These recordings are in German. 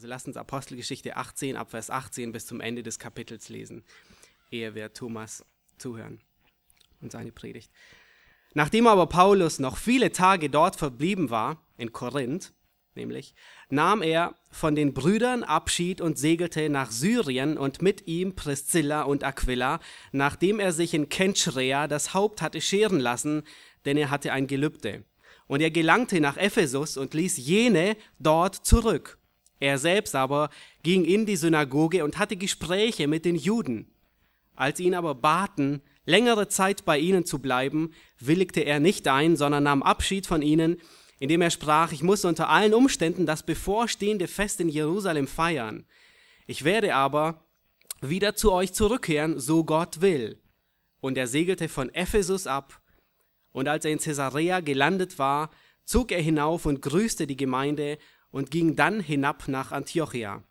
Also lasst uns Apostelgeschichte 18 ab Vers 18 bis zum Ende des Kapitels lesen, ehe wir Thomas zuhören und seine Predigt. Nachdem aber Paulus noch viele Tage dort verblieben war, in Korinth, nämlich, nahm er von den Brüdern Abschied und segelte nach Syrien und mit ihm Priscilla und Aquila, nachdem er sich in Kenchrea das Haupt hatte scheren lassen, denn er hatte ein Gelübde. Und er gelangte nach Ephesus und ließ jene dort zurück. Er selbst aber ging in die Synagoge und hatte Gespräche mit den Juden. Als ihn aber baten, längere Zeit bei ihnen zu bleiben, willigte er nicht ein, sondern nahm Abschied von ihnen, indem er sprach, ich muss unter allen Umständen das bevorstehende Fest in Jerusalem feiern. Ich werde aber wieder zu euch zurückkehren, so Gott will. Und er segelte von Ephesus ab, und als er in Caesarea gelandet war, zog er hinauf und grüßte die Gemeinde und ging dann hinab nach Antiochia.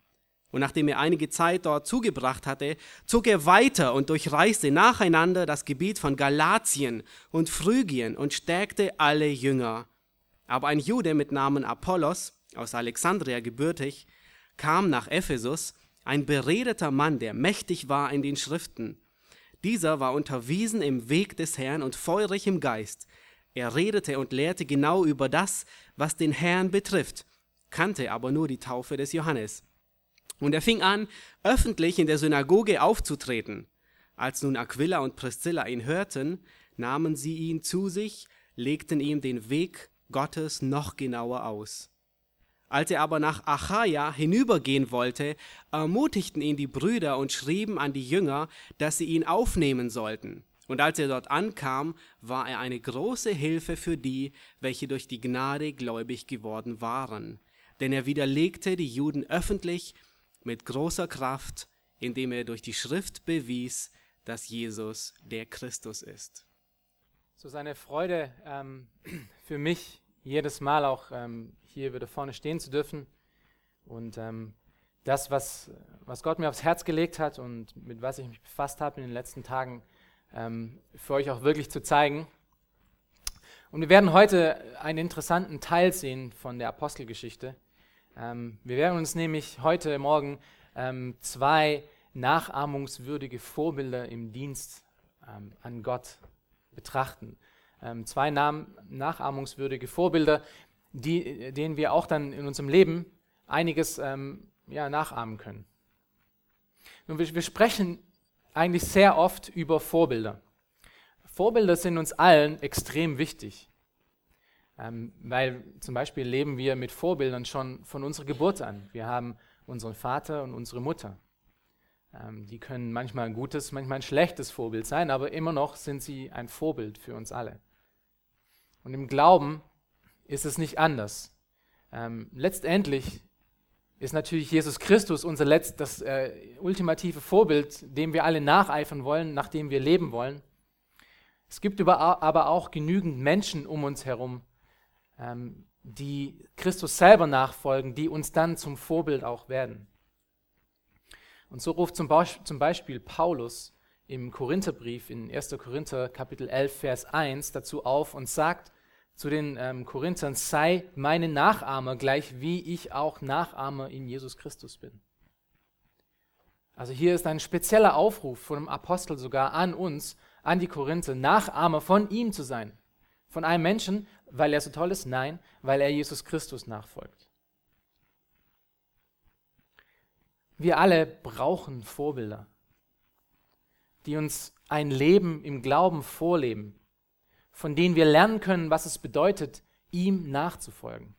Und nachdem er einige Zeit dort zugebracht hatte, zog er weiter und durchreiste nacheinander das Gebiet von Galatien und Phrygien und stärkte alle Jünger. Aber ein Jude mit Namen Apollos, aus Alexandria gebürtig, kam nach Ephesus, ein beredeter Mann, der mächtig war in den Schriften. Dieser war unterwiesen im Weg des Herrn und feurig im Geist. Er redete und lehrte genau über das, was den Herrn betrifft, kannte aber nur die Taufe des Johannes. Und er fing an, öffentlich in der Synagoge aufzutreten. Als nun Aquila und Priscilla ihn hörten, nahmen sie ihn zu sich, legten ihm den Weg Gottes noch genauer aus. Als er aber nach Achaia hinübergehen wollte, ermutigten ihn die Brüder und schrieben an die Jünger, dass sie ihn aufnehmen sollten. Und als er dort ankam, war er eine große Hilfe für die, welche durch die Gnade gläubig geworden waren. Denn er widerlegte die Juden öffentlich mit großer Kraft, indem er durch die Schrift bewies, dass Jesus der Christus ist. So seine Freude ähm, für mich jedes Mal auch ähm, hier wieder vorne stehen zu dürfen und ähm, das, was, was Gott mir aufs Herz gelegt hat und mit was ich mich befasst habe in den letzten Tagen, ähm, für euch auch wirklich zu zeigen. Und wir werden heute einen interessanten Teil sehen von der Apostelgeschichte. Ähm, wir werden uns nämlich heute Morgen ähm, zwei nachahmungswürdige Vorbilder im Dienst ähm, an Gott betrachten ähm, zwei nachahmungswürdige Vorbilder, die, denen wir auch dann in unserem Leben einiges ähm, ja, nachahmen können. Nun, wir, wir sprechen eigentlich sehr oft über Vorbilder. Vorbilder sind uns allen extrem wichtig, ähm, weil zum Beispiel leben wir mit Vorbildern schon von unserer Geburt an. Wir haben unseren Vater und unsere Mutter. Ähm, die können manchmal ein gutes, manchmal ein schlechtes Vorbild sein, aber immer noch sind sie ein Vorbild für uns alle. Und im Glauben ist es nicht anders. Ähm, letztendlich ist natürlich Jesus Christus unser letzt, das äh, ultimative Vorbild, dem wir alle nacheifern wollen, nach dem wir leben wollen. Es gibt aber auch genügend Menschen um uns herum, ähm, die Christus selber nachfolgen, die uns dann zum Vorbild auch werden. Und so ruft zum, Beispiel Paulus im Korintherbrief in 1. Korinther Kapitel 11, Vers 1 dazu auf und sagt zu den ähm, Korinthern, sei meine Nachahmer, gleich wie ich auch Nachahmer in Jesus Christus bin. Also hier ist ein spezieller Aufruf von dem Apostel sogar an uns, an die Korinther, Nachahmer von ihm zu sein. Von einem Menschen, weil er so toll ist? Nein, weil er Jesus Christus nachfolgt. Wir alle brauchen Vorbilder die uns ein Leben im Glauben vorleben, von denen wir lernen können, was es bedeutet, ihm nachzufolgen.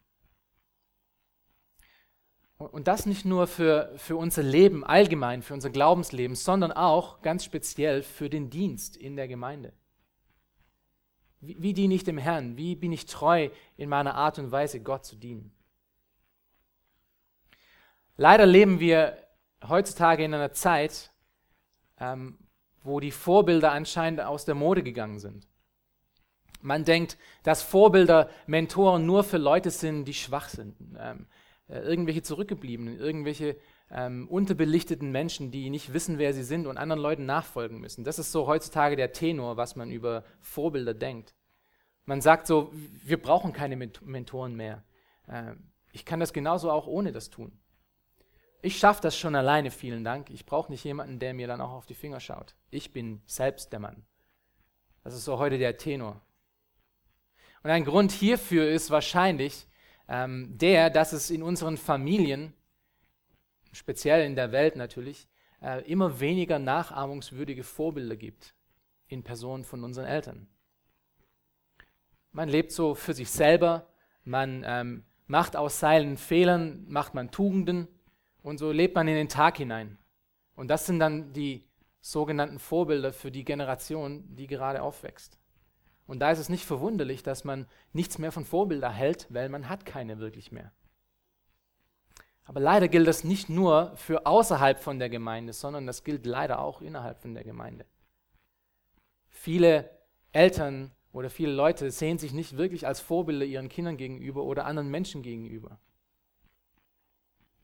Und das nicht nur für, für unser Leben allgemein, für unser Glaubensleben, sondern auch ganz speziell für den Dienst in der Gemeinde. Wie, wie diene ich dem Herrn? Wie bin ich treu in meiner Art und Weise, Gott zu dienen? Leider leben wir heutzutage in einer Zeit, ähm, wo die Vorbilder anscheinend aus der Mode gegangen sind. Man denkt, dass Vorbilder, Mentoren nur für Leute sind, die schwach sind. Ähm, äh, irgendwelche Zurückgebliebenen, irgendwelche ähm, unterbelichteten Menschen, die nicht wissen, wer sie sind und anderen Leuten nachfolgen müssen. Das ist so heutzutage der Tenor, was man über Vorbilder denkt. Man sagt so, wir brauchen keine Mentoren mehr. Äh, ich kann das genauso auch ohne das tun. ich schaffe das schon alleine, vielen Dank. Ich brauche nicht jemanden, der mir dann auch auf die Finger schaut. Ich bin selbst der Mann. Das ist so heute der Tenor. Und ein Grund hierfür ist wahrscheinlich ähm, der, dass es in unseren Familien, speziell in der Welt natürlich, äh, immer weniger nachahmungswürdige Vorbilder gibt in Person von unseren Eltern. Man lebt so für sich selber, man ähm, macht aus seinen Fehlern, macht man Tugenden und so lebt man in den Tag hinein. Und das sind dann die sogenannten Vorbilder für die Generation, die gerade aufwächst. Und da ist es nicht verwunderlich, dass man nichts mehr von Vorbilder hält, weil man hat keine wirklich mehr. Aber leider gilt das nicht nur für außerhalb von der Gemeinde, sondern das gilt leider auch innerhalb von der Gemeinde. Viele Eltern oder viele Leute sehen sich nicht wirklich als Vorbilder ihren Kindern gegenüber oder anderen Menschen gegenüber.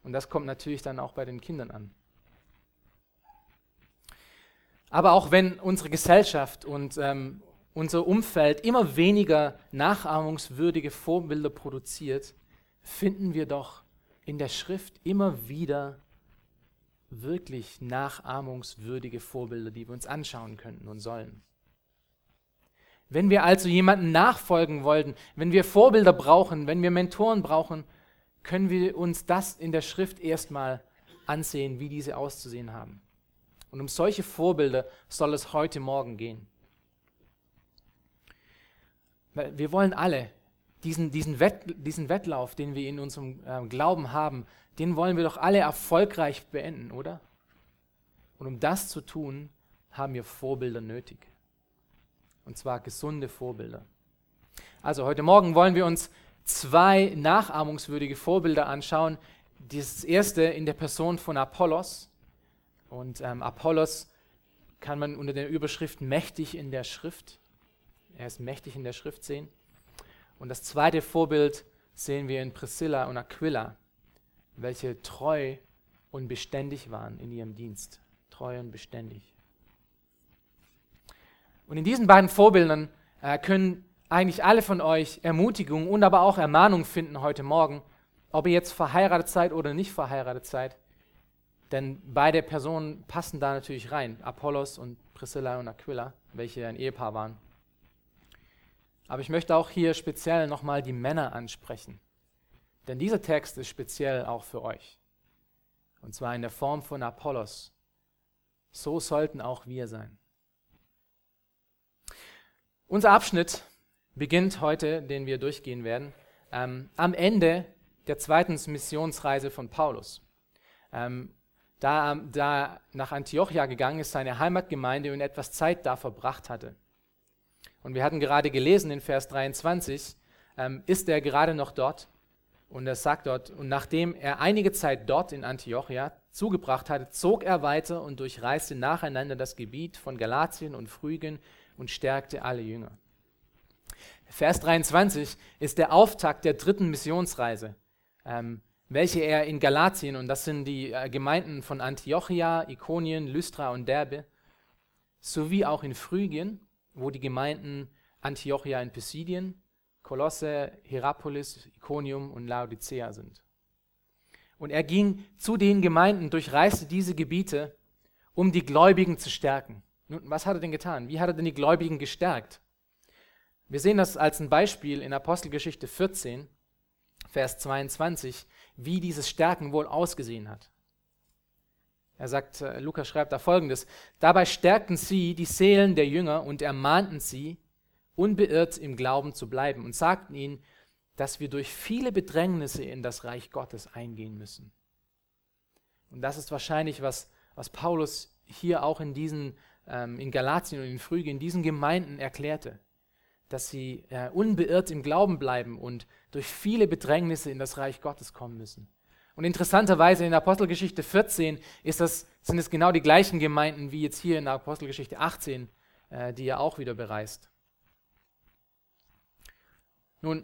Und das kommt natürlich dann auch bei den Kindern an. Aber auch wenn unsere Gesellschaft und ähm, unser Umfeld immer weniger nachahmungswürdige Vorbilder produziert, finden wir doch in der Schrift immer wieder wirklich nachahmungswürdige Vorbilder, die wir uns anschauen könnten und sollen. Wenn wir also jemanden nachfolgen wollten, wenn wir Vorbilder brauchen, wenn wir Mentoren brauchen, können wir uns das in der Schrift erstmal ansehen, wie diese auszusehen haben. Und um solche Vorbilder soll es heute Morgen gehen. Wir wollen alle diesen, diesen, Wett, diesen Wettlauf, den wir in unserem äh, Glauben haben, den wollen wir doch alle erfolgreich beenden, oder? Und um das zu tun, haben wir Vorbilder nötig. Und zwar gesunde Vorbilder. Also heute Morgen wollen wir uns zwei nachahmungswürdige Vorbilder anschauen. Das erste in der Person von Apollos. Und ähm, Apollos kann man unter der Überschrift mächtig in der Schrift er ist mächtig in der Schrift sehen. Und das zweite Vorbild sehen wir in Priscilla und Aquila, welche treu und beständig waren in ihrem Dienst. Treu und beständig. Und in diesen beiden Vorbildern äh, können eigentlich alle von euch Ermutigung und aber auch Ermahnung finden heute Morgen, ob ihr jetzt verheiratet seid oder nicht verheiratet seid. Denn beide Personen passen da natürlich rein, Apollos und Priscilla und Aquila, welche ein Ehepaar waren. Aber ich möchte auch hier speziell nochmal die Männer ansprechen. Denn dieser Text ist speziell auch für euch. Und zwar in der Form von Apollos. So sollten auch wir sein. Unser Abschnitt beginnt heute, den wir durchgehen werden, ähm, am Ende der zweiten Missionsreise von Paulus. Ähm, da, da nach Antiochia gegangen ist, seine Heimatgemeinde und etwas Zeit da verbracht hatte. Und wir hatten gerade gelesen in Vers 23, ähm, ist er gerade noch dort. Und er sagt dort, und nachdem er einige Zeit dort in Antiochia zugebracht hatte, zog er weiter und durchreiste nacheinander das Gebiet von Galatien und Phrygien und stärkte alle Jünger. Vers 23 ist der Auftakt der dritten Missionsreise, ähm, welche er in Galatien, und das sind die äh, Gemeinden von Antiochia, Ikonien, Lystra und Derbe, sowie auch in Phrygien wo die Gemeinden Antiochia in Pisidien, Kolosse, Hierapolis, Iconium und Laodicea sind. Und er ging zu den Gemeinden, durchreiste diese Gebiete, um die Gläubigen zu stärken. Nun, was hat er denn getan? Wie hat er denn die Gläubigen gestärkt? Wir sehen das als ein Beispiel in Apostelgeschichte 14, Vers 22, wie dieses Stärken wohl ausgesehen hat. Er sagt, äh, Lukas schreibt da folgendes: Dabei stärkten sie die Seelen der Jünger und ermahnten sie, unbeirrt im Glauben zu bleiben und sagten ihnen, dass wir durch viele Bedrängnisse in das Reich Gottes eingehen müssen. Und das ist wahrscheinlich, was, was Paulus hier auch in diesen, ähm, in Galatien und in Früge, in diesen Gemeinden erklärte, dass sie äh, unbeirrt im Glauben bleiben und durch viele Bedrängnisse in das Reich Gottes kommen müssen. Und interessanterweise in Apostelgeschichte 14 ist das, sind es genau die gleichen Gemeinden wie jetzt hier in Apostelgeschichte 18, äh, die er auch wieder bereist. Nun,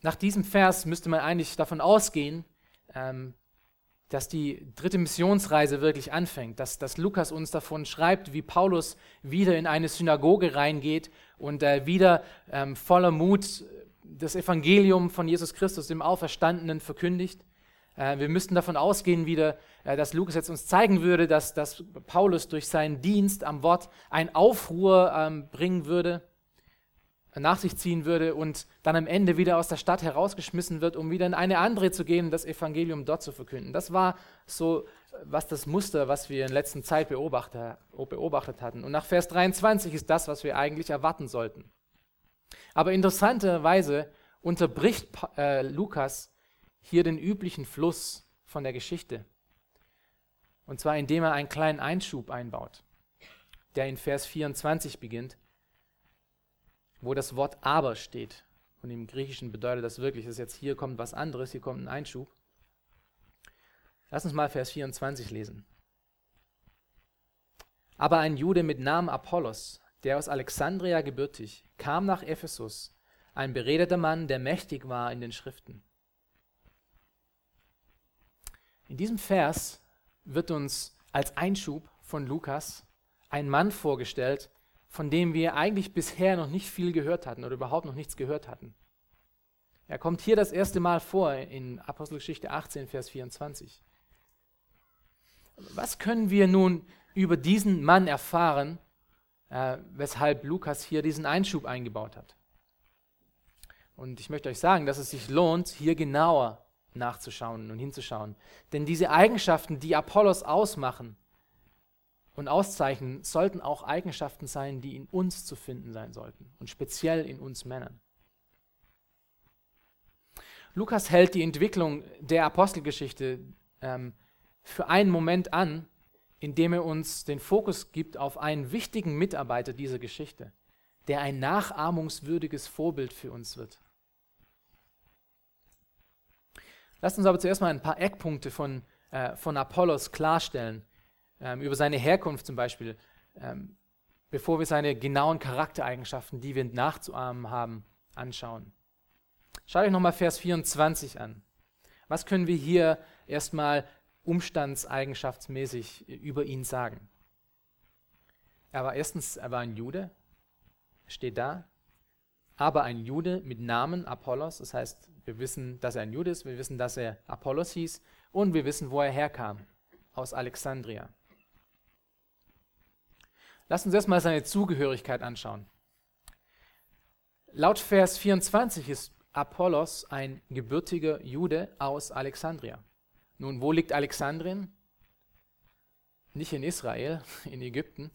nach diesem Vers müsste man eigentlich davon ausgehen, ähm, dass die dritte Missionsreise wirklich anfängt, dass, dass Lukas uns davon schreibt, wie Paulus wieder in eine Synagoge reingeht und äh, wieder ähm, voller Mut das Evangelium von Jesus Christus, dem Auferstandenen, verkündigt wir müssten davon ausgehen wieder, äh, dass Lukas jetzt uns zeigen würde, dass, dass Paulus durch seinen Dienst am Wort ein Aufruhr ähm, bringen würde, nach sich ziehen würde und dann am Ende wieder aus der Stadt herausgeschmissen wird, um wieder in eine andere zu gehen und das Evangelium dort zu verkünden. Das war so, was das Muster, was wir in letzter Zeit beobachtet, beobachtet hatten. Und nach Vers 23 ist das, was wir eigentlich erwarten sollten. Aber interessanterweise unterbricht äh, Lukas hier den üblichen Fluss von der Geschichte. Und zwar indem er einen kleinen Einschub einbaut, der in Vers 24 beginnt, wo das Wort aber steht. Und im Griechischen bedeutet das wirklich, dass jetzt hier kommt was anderes, hier kommt ein Einschub. Lass uns mal Vers 24 lesen. Aber ein Jude mit Namen Apollos, der aus Alexandria gebürtig, kam nach Ephesus, ein beredeter Mann, der mächtig war in den Schriften. In diesem Vers wird uns als Einschub von Lukas ein Mann vorgestellt, von dem wir eigentlich bisher noch nicht viel gehört hatten oder überhaupt noch nichts gehört hatten. Er kommt hier das erste Mal vor in Apostelgeschichte 18, Vers 24. Was können wir nun über diesen Mann erfahren, äh, weshalb Lukas hier diesen Einschub eingebaut hat? Und ich möchte euch sagen, dass es sich lohnt, hier genauer nachzuschauen und hinzuschauen. Denn diese Eigenschaften, die Apollos ausmachen und auszeichnen, sollten auch Eigenschaften sein, die in uns zu finden sein sollten und speziell in uns Männern. Lukas hält die Entwicklung der Apostelgeschichte ähm, für einen Moment an, indem er uns den Fokus gibt auf einen wichtigen Mitarbeiter dieser Geschichte, der ein nachahmungswürdiges Vorbild für uns wird. Lasst uns aber zuerst mal ein paar Eckpunkte von, äh, von Apollos klarstellen, ähm, über seine Herkunft zum Beispiel, ähm, bevor wir seine genauen Charaktereigenschaften, die wir nachzuahmen haben, anschauen. Schaut euch nochmal Vers 24 an. Was können wir hier erstmal umstandseigenschaftsmäßig über ihn sagen? Er war erstens, er war ein Jude, steht da, aber ein Jude mit Namen Apollos, das heißt, wir wissen, dass er ein Jude ist, wir wissen, dass er Apollos hieß und wir wissen, wo er herkam, aus Alexandria. Lass uns erstmal seine Zugehörigkeit anschauen. Laut Vers 24 ist Apollos ein gebürtiger Jude aus Alexandria. Nun, wo liegt Alexandrien? Nicht in Israel, in Ägypten.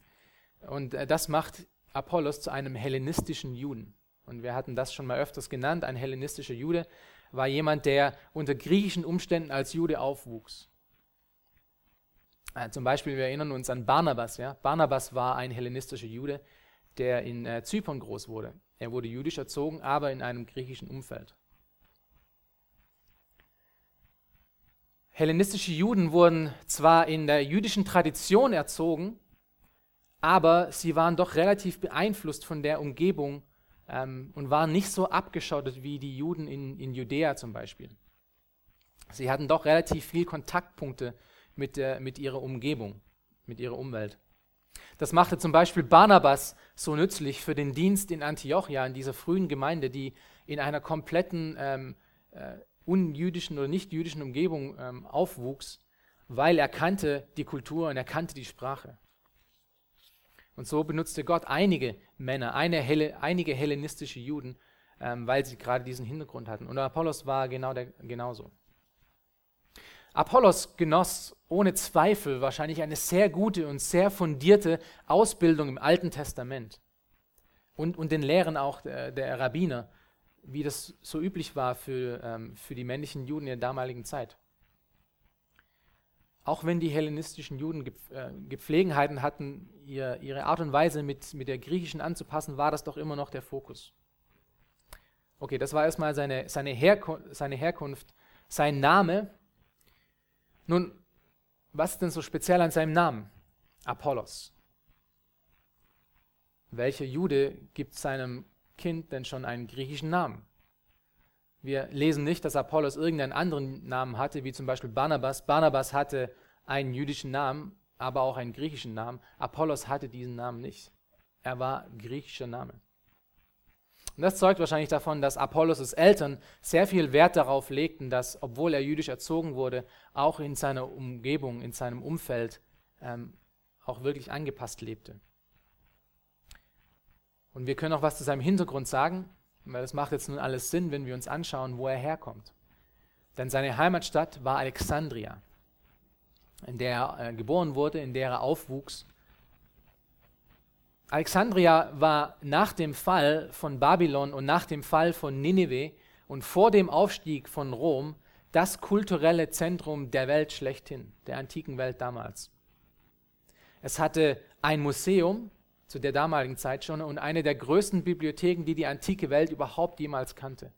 Und äh, das macht Apollos zu einem hellenistischen Juden. Und wir hatten das schon mal öfters genannt. Ein hellenistischer Jude war jemand, der unter griechischen Umständen als Jude aufwuchs. Äh, zum Beispiel, wir erinnern uns an Barnabas. Ja? Barnabas war ein hellenistischer Jude, der in äh, Zypern groß wurde. Er wurde jüdisch erzogen, aber in einem griechischen Umfeld. Hellenistische Juden wurden zwar in der jüdischen Tradition erzogen, aber sie waren doch relativ beeinflusst von der Umgebung ähm, und waren nicht so abgeschottet wie die Juden in, in Judäa zum Beispiel. Sie hatten doch relativ viel Kontaktpunkte mit, der, mit ihrer Umgebung, mit ihrer Umwelt. Das machte zum Beispiel Barnabas so nützlich für den Dienst in Antiochia, in dieser frühen Gemeinde, die in einer kompletten ähm, äh, unjüdischen oder nicht jüdischen Umgebung ähm, aufwuchs, weil er kannte die Kultur und er kannte die Sprache. Und so benutzte Gott einige Männer, Helle, einige hellenistische Juden, ähm, weil sie gerade diesen Hintergrund hatten. Und Apollos war genau der, genauso. Apollos genoss ohne Zweifel wahrscheinlich eine sehr gute und sehr fundierte Ausbildung im Alten Testament und, und den Lehren auch der, der Rabbiner, wie das so üblich war für, ähm, für die männlichen Juden in der damaligen Zeit. Auch wenn die hellenistischen Juden äh, Gepflegenheiten hatten, ihr, ihre Art und Weise mit, mit der griechischen anzupassen, war das doch immer noch der Fokus. Okay, das war erstmal seine, seine, Herku seine Herkunft, sein Name. Nun, was ist denn so speziell an seinem Namen? Apollos. Welcher Jude gibt seinem Kind denn schon einen griechischen Namen? Wir lesen nicht, dass Apollos irgendeinen anderen Namen hatte, wie zum Beispiel Barnabas. Barnabas hatte einen jüdischen Namen, aber auch einen griechischen Namen. Apollos hatte diesen Namen nicht. Er war griechischer Name. Und das zeugt wahrscheinlich davon, dass Apollos' Eltern sehr viel Wert darauf legten, dass, obwohl er jüdisch erzogen wurde, auch in seiner Umgebung, in seinem Umfeld ähm, auch wirklich angepasst lebte. Und wir können auch was zu seinem Hintergrund sagen, weil das macht jetzt nun alles Sinn, wenn wir uns anschauen, wo er herkommt. Denn seine Heimatstadt war Alexandria, in der er äh, geboren wurde, in der er aufwuchs. Alexandria war nach dem Fall von Babylon und nach dem Fall von Nineveh und vor dem Aufstieg von Rom das kulturelle Zentrum der Welt schlechthin, der antiken Welt damals. Es hatte ein Museum zu der damaligen Zeit schon und eine der größten Bibliotheken, die die antike Welt überhaupt jemals kannte.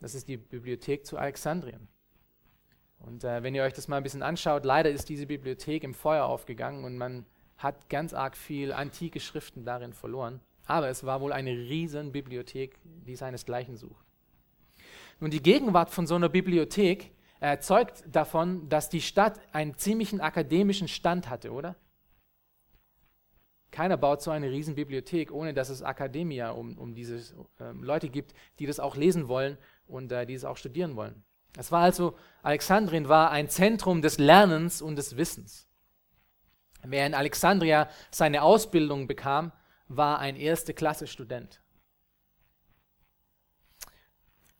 Das ist die Bibliothek zu Alexandrien. Und äh, wenn ihr euch das mal ein bisschen anschaut, leider ist diese Bibliothek im Feuer aufgegangen und man hat ganz arg viel antike Schriften darin verloren. Aber es war wohl eine riesen Bibliothek, die seinesgleichen sucht. Nun, die Gegenwart von so einer Bibliothek äh, zeugt davon, dass die Stadt einen ziemlichen akademischen Stand hatte, oder? Keiner baut so eine riesen Bibliothek, ohne dass es Akademia um, um diese äh, Leute gibt, die das auch lesen wollen und äh, die es auch studieren wollen. Es war also, Alexandrien war ein Zentrum des Lernens und des Wissens. Wer in Alexandria seine Ausbildung bekam, war ein erste Klasse Student.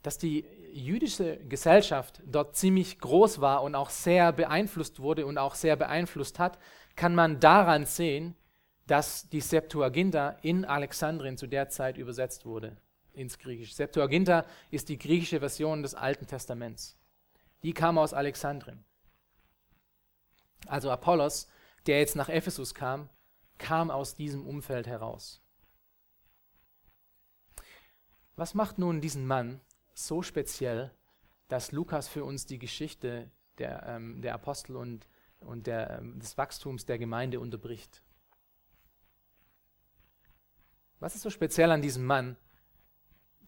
Dass die jüdische Gesellschaft dort ziemlich groß war und auch sehr beeinflusst wurde und auch sehr beeinflusst hat, kann man daran sehen, dass die Septuaginta in Alexandrien zu der Zeit übersetzt wurde ins Griechische. Septuaginta ist die griechische Version des Alten Testaments. Die kam aus Alexandrien. Also Apollos, der jetzt nach Ephesus kam, kam aus diesem Umfeld heraus. Was macht nun diesen Mann so speziell, dass Lukas für uns die Geschichte der, ähm, der Apostel und, und der, ähm, des Wachstums der Gemeinde unterbricht? Was ist so speziell an diesem Mann,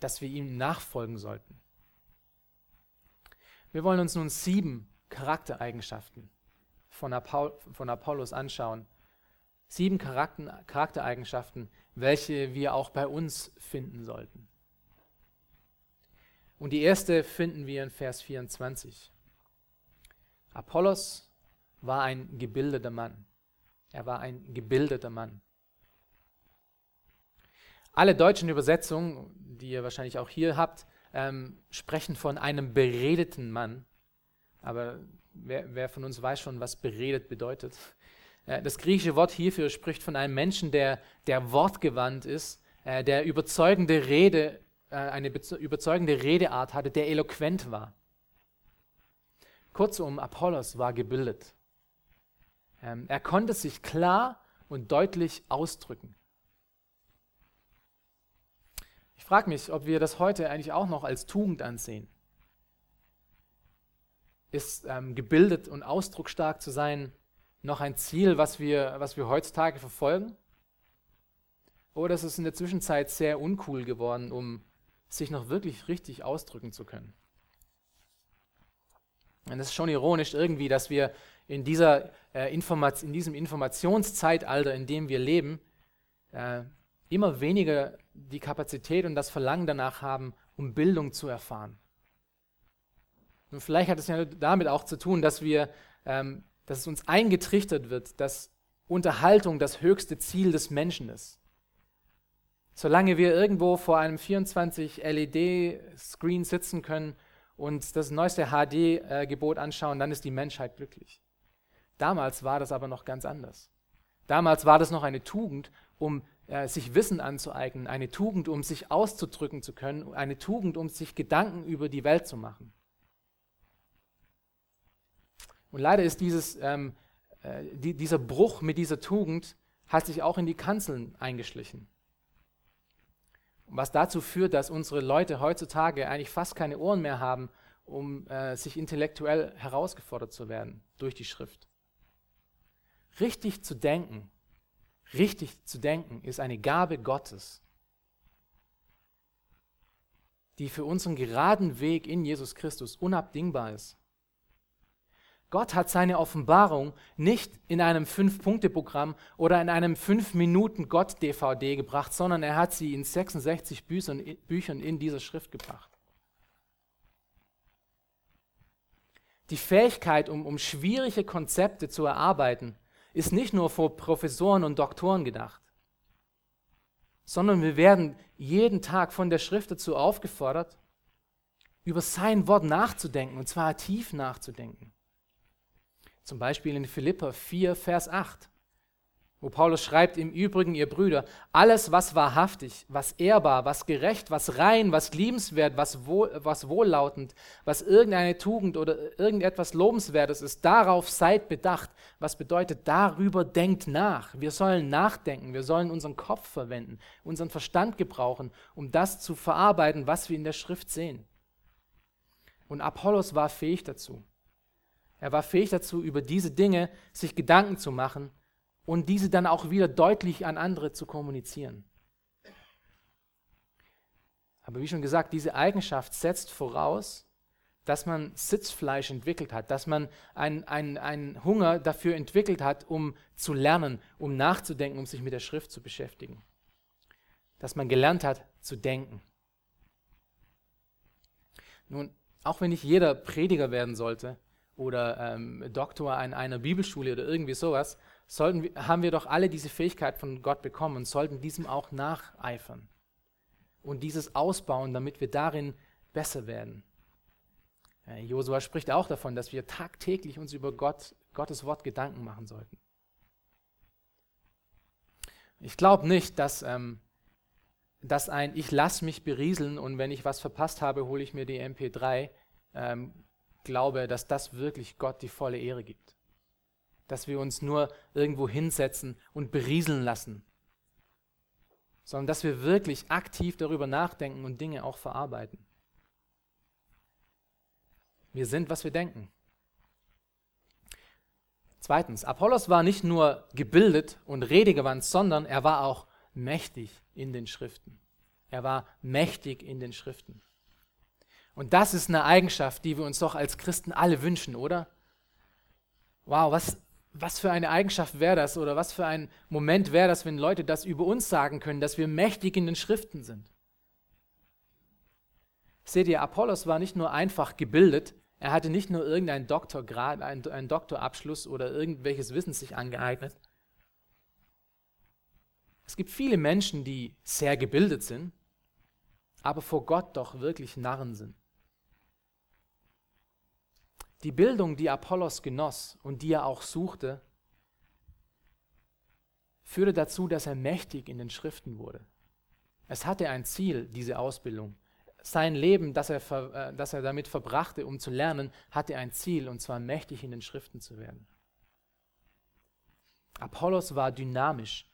dass wir ihm nachfolgen sollten? Wir wollen uns nun sieben Charaktereigenschaften von, Apoll von Apollos anschauen. Sieben Charakter Charaktereigenschaften, welche wir auch bei uns finden sollten. Und die erste finden wir in Vers 24. Apollos war ein gebildeter Mann. Er war ein gebildeter Mann. Alle deutschen Übersetzungen, die ihr wahrscheinlich auch hier habt, ähm, sprechen von einem beredeten Mann. Aber wer, wer, von uns weiß schon, was beredet bedeutet? Äh, das griechische Wort hierfür spricht von einem Menschen, der, der wortgewandt ist, äh, der überzeugende Rede, äh, eine überzeugende Redeart hatte, der eloquent war. Kurzum, Apollos war gebildet. Ähm, er konnte sich klar und deutlich ausdrücken. Ich frage mich, ob wir das heute eigentlich auch noch als Tugend ansehen. Ist ähm, gebildet und ausdrucksstark zu sein noch ein Ziel, was wir, was wir heutzutage verfolgen? Oder ist es in der Zwischenzeit sehr uncool geworden, um sich noch wirklich richtig ausdrücken zu können? Und es ist schon ironisch irgendwie, dass wir in, dieser, äh, in diesem Informationszeitalter, in dem wir leben, äh, immer weniger die Kapazität und das Verlangen danach haben, um Bildung zu erfahren. Und vielleicht hat es ja damit auch zu tun, dass wir, ähm, dass es uns eingetrichtert wird, dass Unterhaltung das höchste Ziel des Menschen ist. Solange wir irgendwo vor einem 24 LED-Screen sitzen können und das neueste HD-Gebot anschauen, dann ist die Menschheit glücklich. Damals war das aber noch ganz anders. Damals war das noch eine Tugend, um äh, sich Wissen anzueignen, eine Tugend, um sich auszudrücken zu können, eine Tugend, um sich Gedanken über die Welt zu machen. Und leider ist dieses, ähm, äh, die, dieser Bruch mit dieser Tugend hat sich auch in die Kanzeln eingeschlichen. Was dazu führt, dass unsere Leute heutzutage eigentlich fast keine Ohren mehr haben, um äh, sich intellektuell herausgefordert zu werden durch die Schrift. Richtig zu denken Richtig zu denken ist eine Gabe Gottes, die für unseren geraden Weg in Jesus Christus unabdingbar ist. Gott hat seine Offenbarung nicht in einem Fünf-Punkte-Programm oder in einem Fünf-Minuten-Gott-DVD gebracht, sondern er hat sie in 66 Büchern, in dieser Schrift gebracht. Die Fähigkeit, um, um schwierige Konzepte zu erarbeiten, ist nicht nur vor Professoren und Doktoren gedacht, sondern wir werden jeden Tag von der Schrift dazu aufgefordert, über sein Wort nachzudenken, und zwar tief nachzudenken. Zum Beispiel in Philippa 4, Vers 8 wo Paulus schreibt, im Übrigen, ihr Brüder, alles, was wahrhaftig, was ehrbar, was gerecht, was rein, was liebenswert, was, wohl, was wohllautend, was irgendeine Tugend oder irgendetwas Lobenswertes ist, darauf seid bedacht. Was bedeutet, darüber denkt nach. Wir sollen nachdenken, wir sollen unseren Kopf verwenden, unseren Verstand gebrauchen, um das zu verarbeiten, was wir in der Schrift sehen. Und Apollos war fähig dazu. Er war fähig dazu, über diese Dinge sich Gedanken zu machen und diese dann auch wieder deutlich an andere zu kommunizieren. Aber wie schon gesagt, diese Eigenschaft setzt voraus, dass man Sitzfleisch entwickelt hat, dass man einen ein Hunger dafür entwickelt hat, um zu lernen, um nachzudenken, um sich mit der Schrift zu beschäftigen. Dass man gelernt hat zu denken. Nun, auch wenn nicht jeder Prediger werden sollte oder ähm, Doktor an einer Bibelschule oder irgendwie sowas, sollten, haben wir doch alle diese Fähigkeit von Gott bekommen und sollten diesem auch nacheifern und dieses ausbauen, damit wir darin besser werden. Josua spricht auch davon, dass wir tagtäglich uns über Gott, Gottes Wort Gedanken machen sollten. Ich glaube nicht, dass, ähm, dass ein Ich lass mich berieseln und wenn ich was verpasst habe, hole ich mir die MP3, ähm, glaube, dass das wirklich Gott die volle Ehre gibt dass wir uns nur irgendwo hinsetzen und berieseln lassen, sondern dass wir wirklich aktiv darüber nachdenken und Dinge auch verarbeiten. Wir sind, was wir denken. Zweitens, Apollos war nicht nur gebildet und redegewandt, sondern er war auch mächtig in den Schriften. Er war mächtig in den Schriften. Und das ist eine Eigenschaft, die wir uns doch als Christen alle wünschen, oder? Wow, was, was für eine Eigenschaft wäre das oder was für ein Moment wäre das, wenn Leute das über uns sagen können, dass wir mächtig in den Schriften sind. Seht ihr, Apollos war nicht nur einfach gebildet, er hatte nicht nur irgendeinen Doktorgrad, einen, Doktorabschluss oder irgendwelches Wissen sich angeeignet. Es gibt viele Menschen, die sehr gebildet sind, aber vor Gott doch wirklich Narren sind. Die Bildung, die Apollos genoss und die er auch suchte, führte dazu, dass er mächtig in den Schriften wurde. Es hatte ein Ziel, diese Ausbildung. Sein Leben, das er, äh, das er damit verbrachte, um zu lernen, hatte ein Ziel, und zwar mächtig in den Schriften zu werden. Apollos war dynamisch.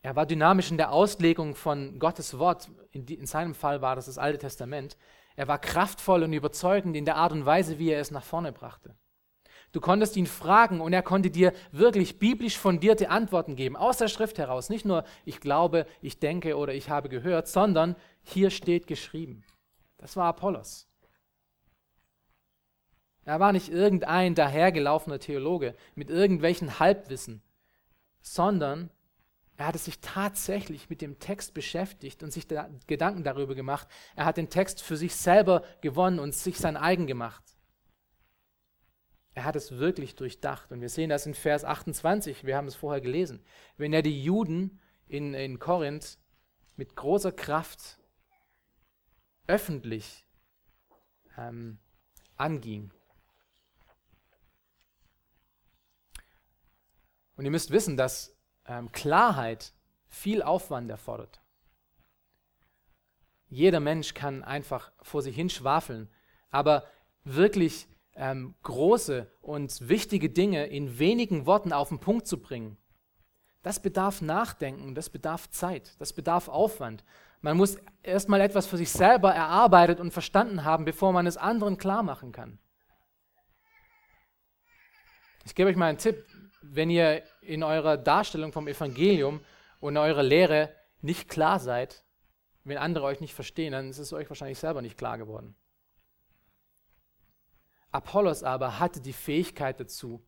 Er war dynamisch in der Auslegung von Gottes Wort. In, die, in seinem Fall war das das Alte Testament. Er war kraftvoll und überzeugend in der Art und Weise, wie er es nach vorne brachte. Du konntest ihn fragen und er konnte dir wirklich biblisch fundierte Antworten geben, aus der Schrift heraus. Nicht nur, ich glaube, ich denke oder ich habe gehört, sondern hier steht geschrieben. Das war Apollos. Er war nicht irgendein dahergelaufener Theologe mit irgendwelchen Halbwissen, sondern er hatte sich tatsächlich mit dem Text beschäftigt und sich da Gedanken darüber gemacht. Er hat den Text für sich selber gewonnen und sich sein eigen gemacht. Er hat es wirklich durchdacht. Und wir sehen das in Vers 28, wir haben es vorher gelesen. Wenn er die Juden in, in Korinth mit großer Kraft öffentlich ähm, anging. Und ihr müsst wissen, dass ähm, Klarheit viel Aufwand erfordert. Jeder Mensch kann einfach vor sich hin schwafeln, aber wirklich ähm, große und wichtige Dinge in wenigen Worten auf den Punkt zu bringen, das bedarf Nachdenken, das bedarf Zeit, das bedarf Aufwand. Man muss erstmal etwas für sich selber erarbeitet und verstanden haben, bevor man es anderen klar machen kann. Ich gebe euch mal einen Tipp wenn ihr in eurer Darstellung vom Evangelium und eurer Lehre nicht klar seid, wenn andere euch nicht verstehen, dann ist es euch wahrscheinlich selber nicht klar geworden. Apollos aber hatte die Fähigkeit dazu,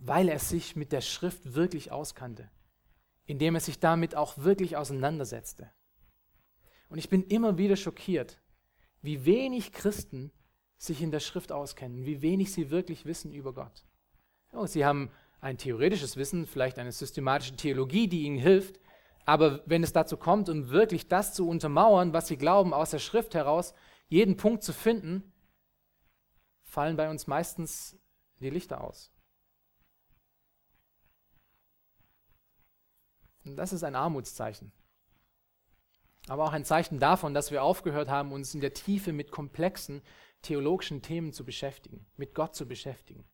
weil er sich mit der Schrift wirklich auskannte, indem er sich damit auch wirklich auseinandersetzte. Und ich bin immer wieder schockiert, wie wenig Christen sich in der Schrift auskennen, wie wenig sie wirklich wissen über Gott. Oh, sie haben ein theoretisches Wissen, vielleicht eine systematische Theologie, die ihnen hilft, aber wenn es dazu kommt, um wirklich das zu untermauern, was sie glauben, aus der Schrift heraus, jeden Punkt zu finden, fallen bei uns meistens die Lichter aus. Und das ist ein Armutszeichen. Aber auch ein Zeichen davon, dass wir aufgehört haben, uns in der Tiefe mit komplexen theologischen Themen zu beschäftigen, mit Gott zu beschäftigen.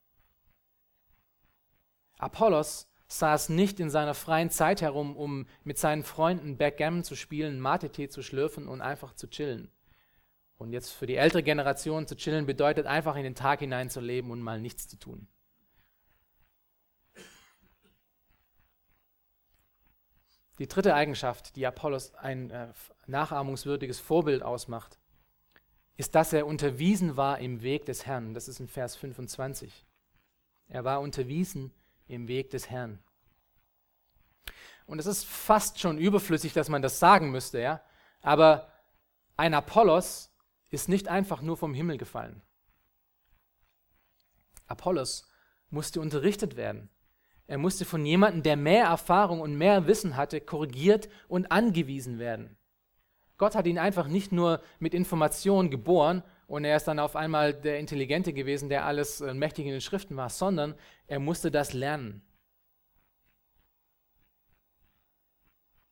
Apollos saß nicht in seiner freien Zeit herum, um mit seinen Freunden Backgammon zu spielen, Mate-Tee zu schlürfen und einfach zu chillen. Und jetzt für die ältere Generation zu chillen bedeutet einfach in den Tag hinein zu leben und mal nichts zu tun. Die dritte Eigenschaft, die Apollos ein äh, nachahmungswürdiges Vorbild ausmacht, ist, dass er unterwiesen war im Weg des Herrn. Das ist in Vers 25. Er war unterwiesen im Weg des Herrn. Und es ist fast schon überflüssig, dass man das sagen müsste, ja. Aber ein Apollos ist nicht einfach nur vom Himmel gefallen. Apollos musste unterrichtet werden. Er musste von jemandem, der mehr Erfahrung und mehr Wissen hatte, korrigiert und angewiesen werden. Gott hat ihn einfach nicht nur mit Informationen geboren und er ist dann auf einmal der Intelligente gewesen, der alles äh, mächtig in den Schriften war, sondern er musste das lernen.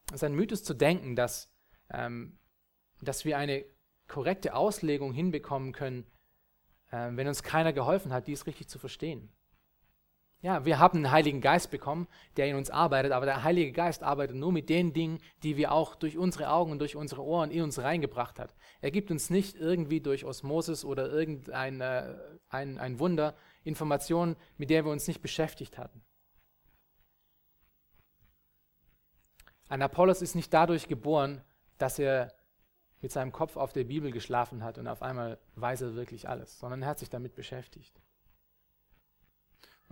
Es ist ein Mythos zu denken, dass, ähm, dass wir eine korrekte Auslegung hinbekommen können, äh, wenn uns keiner geholfen hat, dies richtig zu verstehen. Ja, wir haben einen Heiligen Geist bekommen, der in uns arbeitet, aber der Heilige Geist arbeitet nur mit den Dingen, die wir auch durch unsere Augen und durch unsere Ohren in uns reingebracht hat. Er gibt uns nicht irgendwie durch Osmosis oder irgendein äh, ein, ein Wunder Informationen, mit der wir uns nicht beschäftigt hatten. Ein Apollos ist nicht dadurch geboren, dass er mit seinem Kopf auf der Bibel geschlafen hat und auf einmal weiß er wirklich alles, sondern er hat sich damit beschäftigt.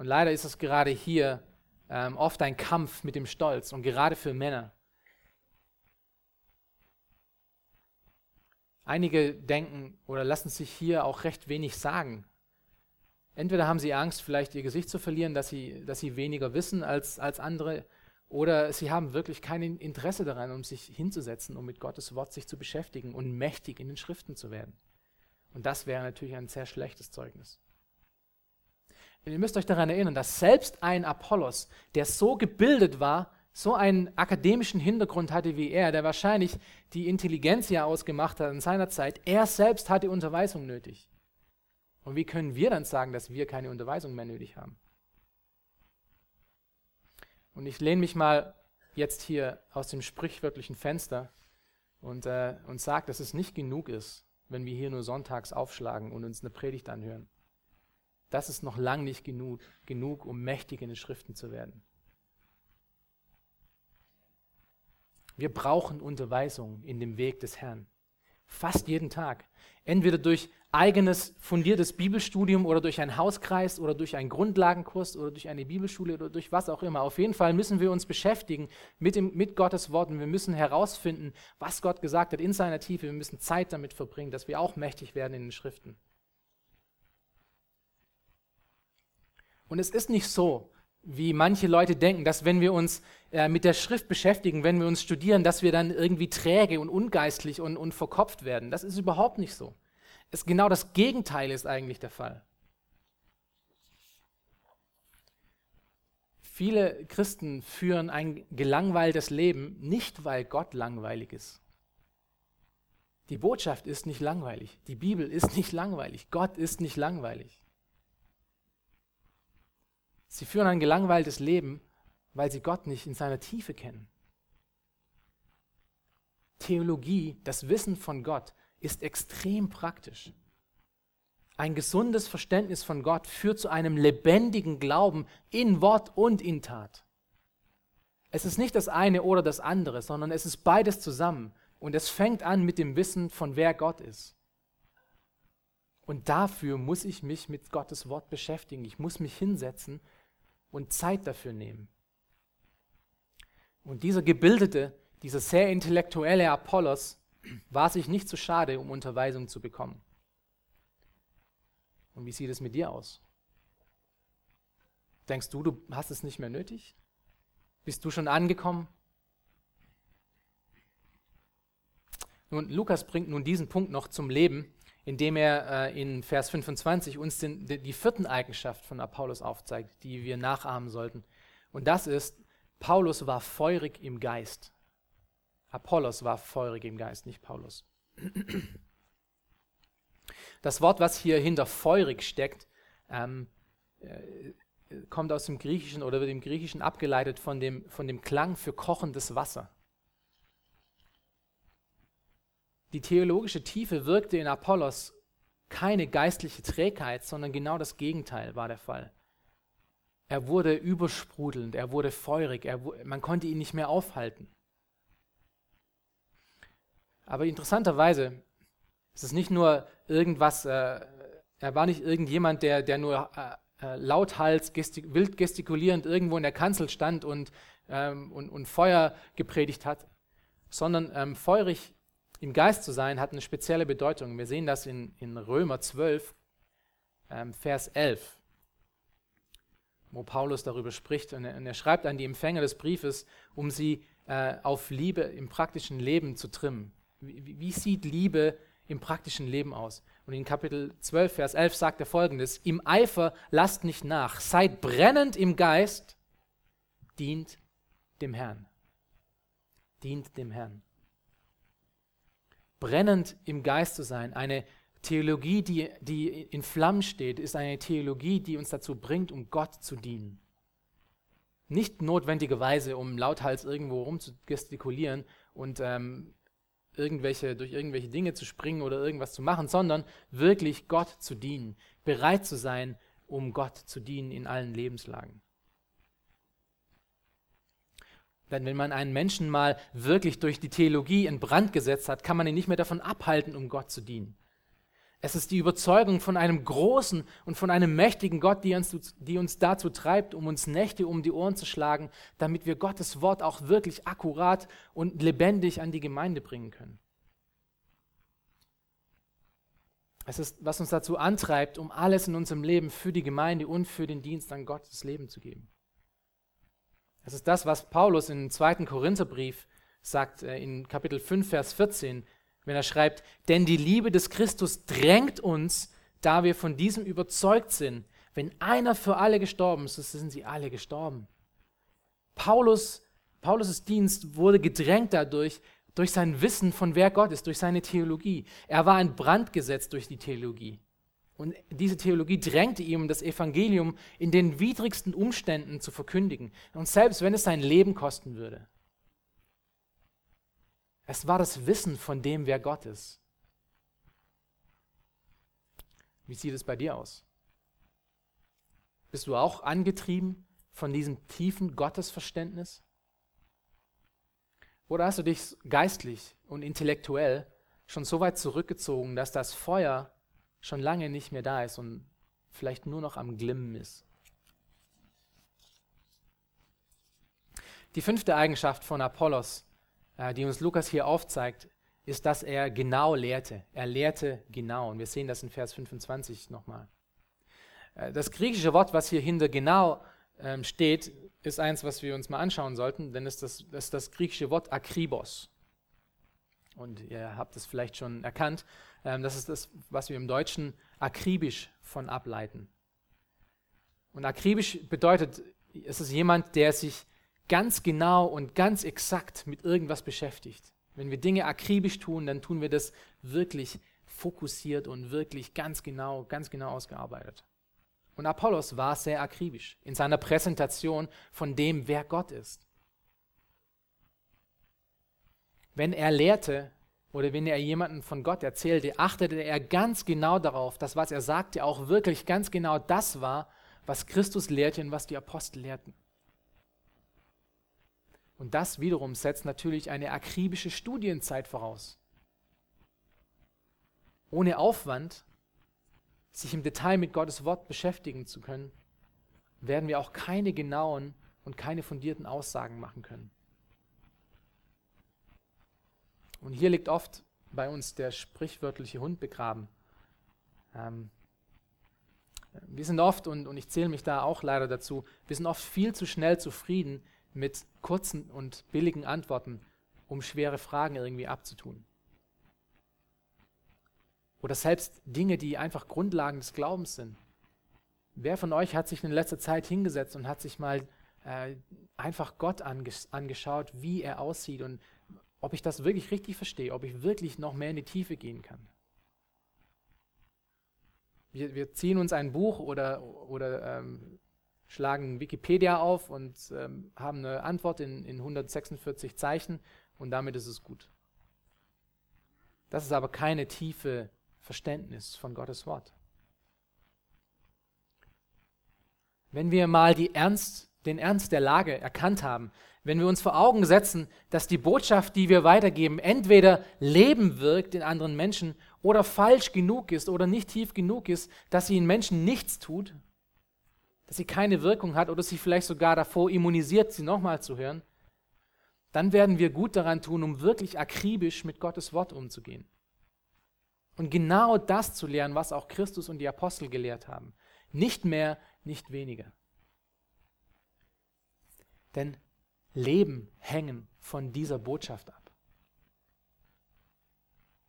Und leider ist es gerade hier ähm, oft ein Kampf mit dem Stolz und gerade für Männer. Einige denken oder lassen sich hier auch recht wenig sagen. Entweder haben sie Angst, vielleicht ihr Gesicht zu verlieren, dass sie, dass sie weniger wissen als, als andere, oder sie haben wirklich kein Interesse daran, um sich hinzusetzen, um mit Gottes Wort sich zu beschäftigen und mächtig in den Schriften zu werden. Und das wäre natürlich ein sehr schlechtes Zeugnis. Denn ihr müsst euch daran erinnern, dass selbst ein Apollos, der so gebildet war, so einen akademischen Hintergrund hatte wie er, der wahrscheinlich die Intelligenz ja ausgemacht hat in seiner Zeit, er selbst hatte Unterweisung nötig. Und wie können wir dann sagen, dass wir keine Unterweisung mehr nötig haben? Und ich lehne mich mal jetzt hier aus dem sprichwörtlichen Fenster und, äh, und sage, dass es nicht genug ist, wenn wir hier nur sonntags aufschlagen und uns eine Predigt anhören. Das ist noch lang nicht genug, genug, um mächtig in den Schriften zu werden. Wir brauchen Unterweisung in dem Weg des Herrn. Fast jeden Tag. Entweder durch eigenes fundiertes Bibelstudium oder durch einen Hauskreis oder durch einen Grundlagenkurs oder durch eine Bibelschule oder durch was auch immer. Auf jeden Fall müssen wir uns beschäftigen mit, dem, mit Gottes Worten. Wir müssen herausfinden, was Gott gesagt hat in seiner Tiefe. Wir müssen Zeit damit verbringen, dass wir auch mächtig werden in den Schriften. Und es ist nicht so, wie manche Leute denken, dass wenn wir uns äh, mit der Schrift beschäftigen, wenn wir uns studieren, dass wir dann irgendwie träge und ungeistlich und, und verkopft werden. Das ist überhaupt nicht so. Es, genau das Gegenteil ist eigentlich der Fall. Viele Christen führen ein gelangweiltes Leben, nicht weil Gott langweilig ist. Die Botschaft ist nicht langweilig. Die Bibel ist nicht langweilig. Gott ist nicht langweilig. Sie führen ein gelangweiltes Leben, weil sie Gott nicht in seiner Tiefe kennen. Theologie, das Wissen von Gott, ist extrem praktisch. Ein gesundes Verständnis von Gott führt zu einem lebendigen Glauben in Wort und in Tat. Es ist nicht das eine oder das andere, sondern es ist beides zusammen. Und es fängt an mit dem Wissen von wer Gott ist. Und dafür muss ich mich mit Gottes Wort beschäftigen. Ich muss mich hinsetzen und Zeit dafür nehmen. Und dieser gebildete, dieser sehr intellektuelle Apollos war sich nicht zu schade, um Unterweisung zu bekommen. Und wie sieht es mit dir aus? Denkst du, du hast es nicht mehr nötig? Bist du schon angekommen? Nun, Lukas bringt nun diesen Punkt noch zum Leben, indem er äh, in Vers 25 uns den, die, die vierten Eigenschaft von Apollos aufzeigt, die wir nachahmen sollten. Und das ist, Paulus war feurig im Geist. Apollos war feurig im Geist, nicht Paulus. Das Wort, was hier hinter feurig steckt, ähm, äh, kommt aus dem Griechischen oder wird im Griechischen abgeleitet von dem, von dem Klang für kochendes Wasser. Die theologische Tiefe wirkte in Apollos keine geistliche Trägheit, sondern genau das Gegenteil war der Fall. Er wurde übersprudelnd, er wurde feurig, er, man konnte ihn nicht mehr aufhalten. Aber interessanterweise ist es nicht nur irgendwas, äh, er war nicht irgendjemand, der, der nur äh, äh, lauthals, gestik wild gestikulierend irgendwo in der Kanzel stand und, ähm, und, und Feuer gepredigt hat, sondern ähm, feurig im Geist zu sein hat eine spezielle Bedeutung. Wir sehen das in, in Römer 12, ähm, Vers 11, wo Paulus darüber spricht. Und er, und er, schreibt an die Empfänger des Briefes, um sie äh, auf Liebe im praktischen Leben zu trimmen. Wie, wie sieht Liebe im praktischen Leben aus? Und in Kapitel 12, Vers 11 sagt er folgendes: Im Eifer lasst nicht nach, seid brennend im Geist, dient dem Herrn. Dient dem Herrn brennend im Geist zu sein. Eine Theologie, die, die in Flammen steht, ist eine Theologie, die uns dazu bringt, um Gott zu dienen. Nicht notwendigerweise, um lauthals irgendwo rumzugestikulieren und ähm, irgendwelche, durch irgendwelche Dinge zu springen oder irgendwas zu machen, sondern wirklich Gott zu dienen, bereit zu sein, um Gott zu dienen in allen Lebenslagen. Denn wenn man einen Menschen mal wirklich durch die Theologie in Brand gesetzt hat, kann man ihn nicht mehr davon abhalten, um Gott zu dienen. Es ist die Überzeugung von einem großen und von einem mächtigen Gott, die uns, die uns dazu treibt, um uns Nächte um die Ohren zu schlagen, damit wir Gottes Wort auch wirklich akkurat und lebendig an die Gemeinde bringen können. Es ist, was uns dazu antreibt, um alles in unserem Leben für die Gemeinde und für den Dienst an Gottes Leben zu geben. Das ist das, was Paulus im zweiten Korintherbrief sagt, äh, in Kapitel 5, Vers 14, wenn er schreibt, denn die Liebe des Christus drängt uns, da wir von diesem überzeugt sind, wenn einer für alle gestorben ist, so sind sie alle gestorben. Paulus, Paulus' Dienst wurde gedrängt dadurch, durch sein Wissen von wer Gott ist, durch seine Theologie. Er war in Brand gesetzt durch die Theologie. Und diese Theologie drängte ihm, das Evangelium in den widrigsten Umständen zu verkündigen. Und selbst wenn es sein Leben kosten würde. Es war das Wissen von dem, wer Gott ist. Wie sieht es bei dir aus? Bist du auch angetrieben von diesem tiefen Gottesverständnis? Oder hast du dich geistlich und intellektuell schon so weit zurückgezogen, dass das Feuer schon lange nicht mehr da ist und vielleicht nur noch am Glimmen ist. Die fünfte Eigenschaft von Apollos, äh, die uns Lukas hier aufzeigt, ist, dass er genau lehrte. Er lehrte genau. Und wir sehen das in Vers 25 nochmal. Äh, das griechische Wort, was hier hinter genau ähm, steht, ist eins, was wir uns mal anschauen sollten, denn es ist das, ist das griechische Wort Akribos. Und ihr habt es vielleicht schon erkannt. Ähm, das ist das, was wir im Deutschen akribisch von ableiten. Und akribisch bedeutet, es ist jemand, der sich ganz genau und ganz exakt mit irgendwas beschäftigt. Wenn wir Dinge akribisch tun, dann tun wir das wirklich fokussiert und wirklich ganz genau, ganz genau ausgearbeitet. Und Apollos war sehr akribisch in seiner Präsentation von dem, wer Gott ist. Wenn er lehrte, oder wenn er jemanden von Gott erzählte, achtete er ganz genau darauf, dass was er sagte auch wirklich ganz genau das war, was Christus lehrte und was die Apostel lehrten. Und das wiederum setzt natürlich eine akribische Studienzeit voraus. Ohne Aufwand sich im Detail mit Gottes Wort beschäftigen zu können, werden wir auch keine genauen und keine fundierten Aussagen machen können. Und hier liegt oft bei uns der sprichwörtliche Hund begraben. Ähm, wir sind oft, und, und ich zähle mich da auch leider dazu, wir sind oft viel zu schnell zufrieden mit kurzen und billigen Antworten, um schwere Fragen irgendwie abzutun. Oder selbst Dinge, die einfach Grundlagen des Glaubens sind. Wer von euch hat sich in letzter Zeit hingesetzt und hat sich mal äh, einfach Gott anges angeschaut, wie er aussieht und ob ich das wirklich richtig verstehe, ob ich wirklich noch mehr in die Tiefe gehen kann? Wir, wir ziehen uns ein Buch oder, oder ähm, schlagen Wikipedia auf und ähm, haben eine Antwort in, in 146 Zeichen und damit ist es gut. Das ist aber keine tiefe Verständnis von Gottes Wort. Wenn wir mal Ernst, den Ernst der Lage erkannt haben, wenn wir uns vor Augen setzen, dass die Botschaft, die wir weitergeben, entweder Leben wirkt in anderen Menschen oder falsch genug ist oder nicht tief genug ist, dass sie in Menschen nichts tut, dass sie keine Wirkung hat oder sie vielleicht sogar davor immunisiert, sie nochmal zu hören, dann werden wir gut daran tun, um wirklich akribisch mit Gottes Wort umzugehen. Und genau das zu lernen, was auch Christus und die Apostel gelehrt haben. Nicht mehr, nicht weniger. Denn Leben hängen von dieser Botschaft ab.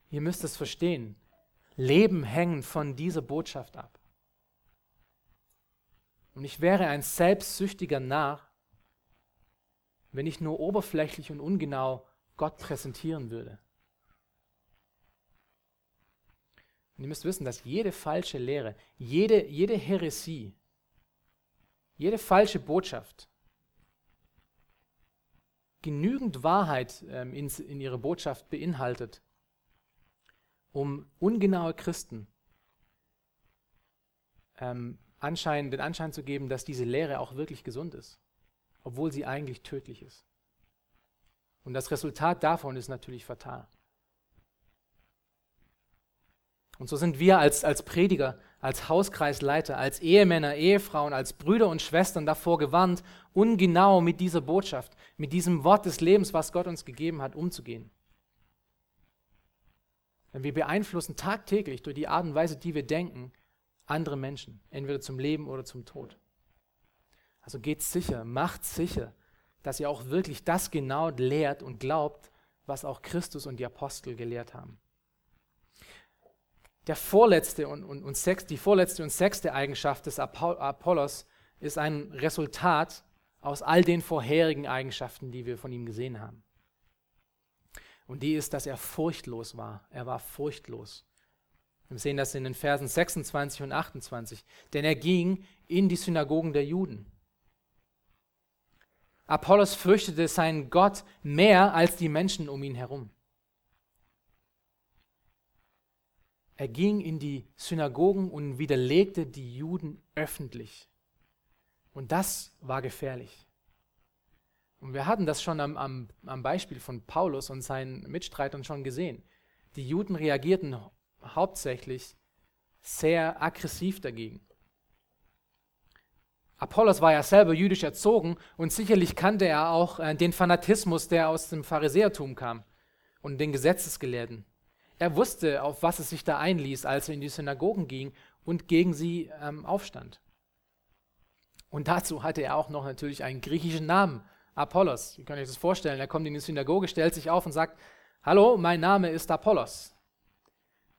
Ihr müsst es verstehen. Leben hängen von dieser Botschaft ab. Und ich wäre ein selbstsüchtiger Narr, wenn ich nur oberflächlich und ungenau Gott präsentieren würde. Und ihr müsst wissen, dass jede falsche Lehre, jede, jede Häresie, jede falsche Botschaft genügend Wahrheit ähm, in, in ihre Botschaft beinhaltet, um ungenaue Christen ähm, Anschein, den Anschein zu geben, dass diese Lehre auch wirklich gesund ist, obwohl sie eigentlich tödlich ist. Und das Resultat davon ist natürlich fatal. Und so sind wir als, als Prediger, als Hauskreisleiter, als Ehemänner, Ehefrauen, als Brüder und Schwestern davor gewarnt, ungenau mit dieser Botschaft, mit diesem Wort des Lebens, was Gott uns gegeben hat, umzugehen. Denn wir beeinflussen tagtäglich durch die Art und Weise, die wir denken, andere Menschen, entweder zum Leben oder zum Tod. Also geht sicher, macht sicher, dass ihr auch wirklich das genau lehrt und glaubt, was auch Christus und die Apostel gelehrt haben der vorletzte und, und, und sechs, die vorletzte und sechste Eigenschaft des Apollos ist ein Resultat aus all den vorherigen Eigenschaften, die wir von ihm gesehen haben. Und die ist, dass er furchtlos war. Er war furchtlos. Wir sehen das in den Versen 26 und 28. Denn er ging in die Synagogen der Juden. Apollos fürchtete seinen Gott mehr als die Menschen um ihn herum. Er ging in die Synagogen und widerlegte die Juden öffentlich. Und das war gefährlich. Und wir hatten das schon am, am, am Beispiel von Paulus und seinen Mitstreitern schon gesehen. Die Juden reagierten hauptsächlich sehr aggressiv dagegen. Apollos war ja selber jüdisch erzogen und sicherlich kannte er auch äh, den Fanatismus, der aus dem Pharisäertum kam und den Gesetzesgelehrten. Er wusste, auf was es sich da einließ, als er in die Synagogen ging und gegen sie ähm, aufstand. Und dazu hatte er auch noch natürlich einen griechischen Namen, Apollos. Ihr könnt euch das vorstellen. Er kommt in die Synagoge, stellt sich auf und sagt, Hallo, mein Name ist Apollos.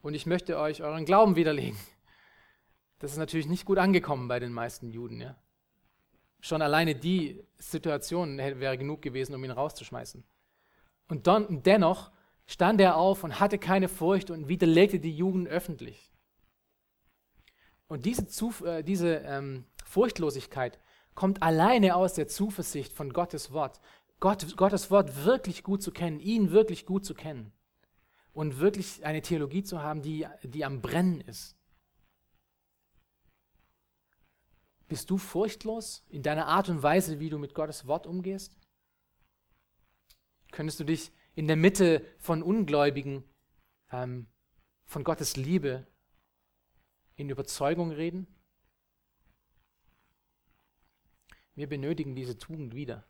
Und ich möchte euch euren Glauben widerlegen. Das ist natürlich nicht gut angekommen bei den meisten Juden. Ja? Schon alleine die Situation wäre genug gewesen, um ihn rauszuschmeißen. Und dann, dennoch stand er auf und hatte keine Furcht und widerlegte die Jugend öffentlich. Und diese, Zuf äh, diese ähm, Furchtlosigkeit kommt alleine aus der Zuversicht von Gottes Wort. Gott, Gottes Wort wirklich gut zu kennen, ihn wirklich gut zu kennen. Und wirklich eine Theologie zu haben, die, die am Brennen ist. Bist du furchtlos in deiner Art und Weise, wie du mit Gottes Wort umgehst? Könntest du dich in der Mitte von Ungläubigen, ähm, von Gottes Liebe in Überzeugung reden? Wir benötigen diese Tugend wieder.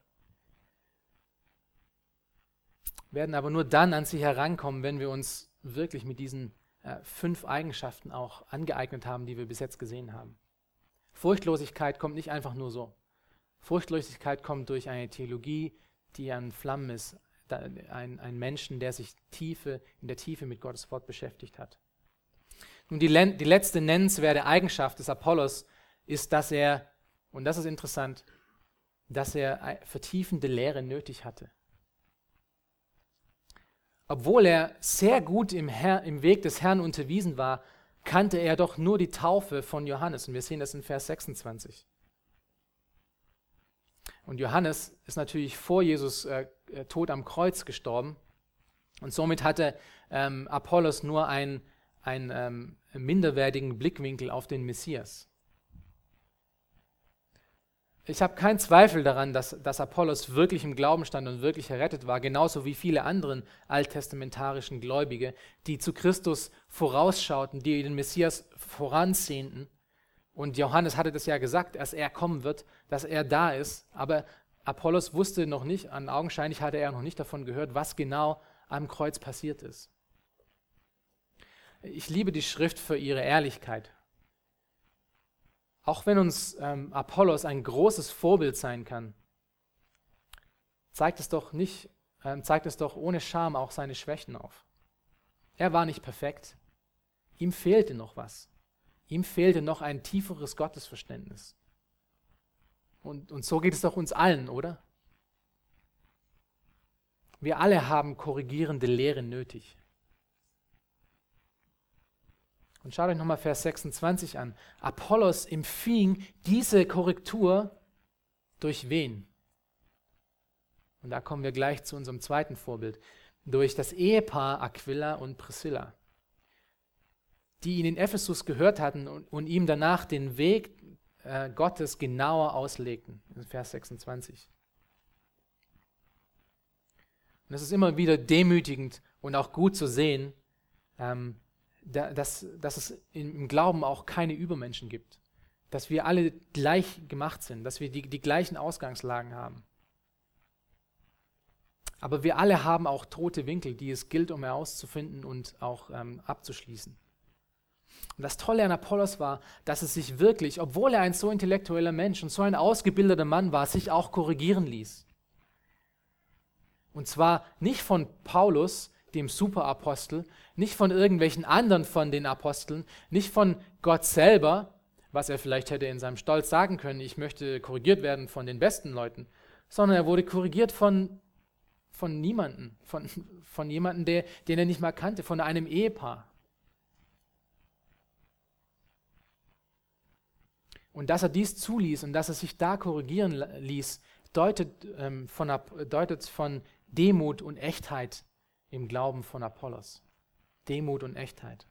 Werden aber nur dann an sie herankommen, wenn wir uns wirklich mit diesen äh, fünf Eigenschaften auch angeeignet haben, die wir bis jetzt gesehen haben. Furchtlosigkeit kommt nicht einfach nur so. Furchtlosigkeit kommt durch eine Theologie, die an Flammen ist, ein, ein Menschen, der sich tiefe, in der Tiefe mit Gottes Wort beschäftigt hat. Nun, die, die letzte nennenswerte Eigenschaft des Apollos ist, dass er, und das ist interessant, dass er vertiefende Lehre nötig hatte. Obwohl er sehr gut im, Herr, im Weg des Herrn unterwiesen war, kannte er doch nur die Taufe von Johannes. Und wir sehen das in Vers 26. Und Johannes ist natürlich vor Jesus äh, äh, Tod am Kreuz gestorben. Und somit hatte ähm, Apollos nur einen, ähm, minderwertigen Blickwinkel auf den Messias. Ich habe keinen Zweifel daran, dass, dass Apollos wirklich im Glauben stand und wirklich errettet war, genauso wie viele anderen alttestamentarischen Gläubige, die zu Christus vorausschauten, die den Messias voransehnten. Und Johannes hatte das ja gesagt, dass er kommen wird, dass er da ist. Aber Apollos wusste noch nicht, an augenscheinlich hatte er noch nicht davon gehört, was genau am Kreuz passiert ist. Ich liebe die Schrift für ihre Ehrlichkeit. Auch wenn uns ähm, Apollos ein großes Vorbild sein kann, zeigt es doch nicht, ähm, zeigt es doch ohne Scham auch seine Schwächen auf. Er war nicht perfekt. Ihm fehlte noch was. Ihm fehlte noch ein tieferes Gottesverständnis. Und, und so geht es doch uns allen, oder? Wir alle haben korrigierende Lehre nötig. Und schaut euch nochmal Vers 26 an. Apollos empfing diese Korrektur durch wen? Und da kommen wir gleich zu unserem zweiten Vorbild. Durch das Ehepaar Aquila und Priscilla, die ihn in Ephesus gehört hatten und, und ihm danach den Weg äh, Gottes genauer auslegten. In Vers 26. Und es ist immer wieder demütigend und auch gut zu sehen, ähm, dass, dass es im Glauben auch keine Übermenschen gibt. Dass wir alle gleich gemacht sind, dass wir die, die gleichen Ausgangslagen haben. Aber wir alle haben auch tote Winkel, die es gilt, um herauszufinden und auch ähm, abzuschließen. Und das Tolle an Apollos war, dass es sich wirklich, obwohl er ein so intellektueller Mensch und so ein ausgebildeter Mann war, sich auch korrigieren ließ. Und zwar nicht von Paulus, dem Superapostel, nicht von irgendwelchen anderen von den Aposteln, nicht von Gott selber, was er vielleicht hätte in seinem Stolz sagen können, ich möchte korrigiert werden von den besten Leuten, sondern er wurde korrigiert von, von niemandem, von, von jemandem, der, den er nicht mal kannte, von einem Ehepaar. Und dass er dies zuließ und dass er sich da korrigieren ließ, deutet, ähm, von, deutet von Demut und Echtheit im Glauben von Apollos. Demut und Echtheit.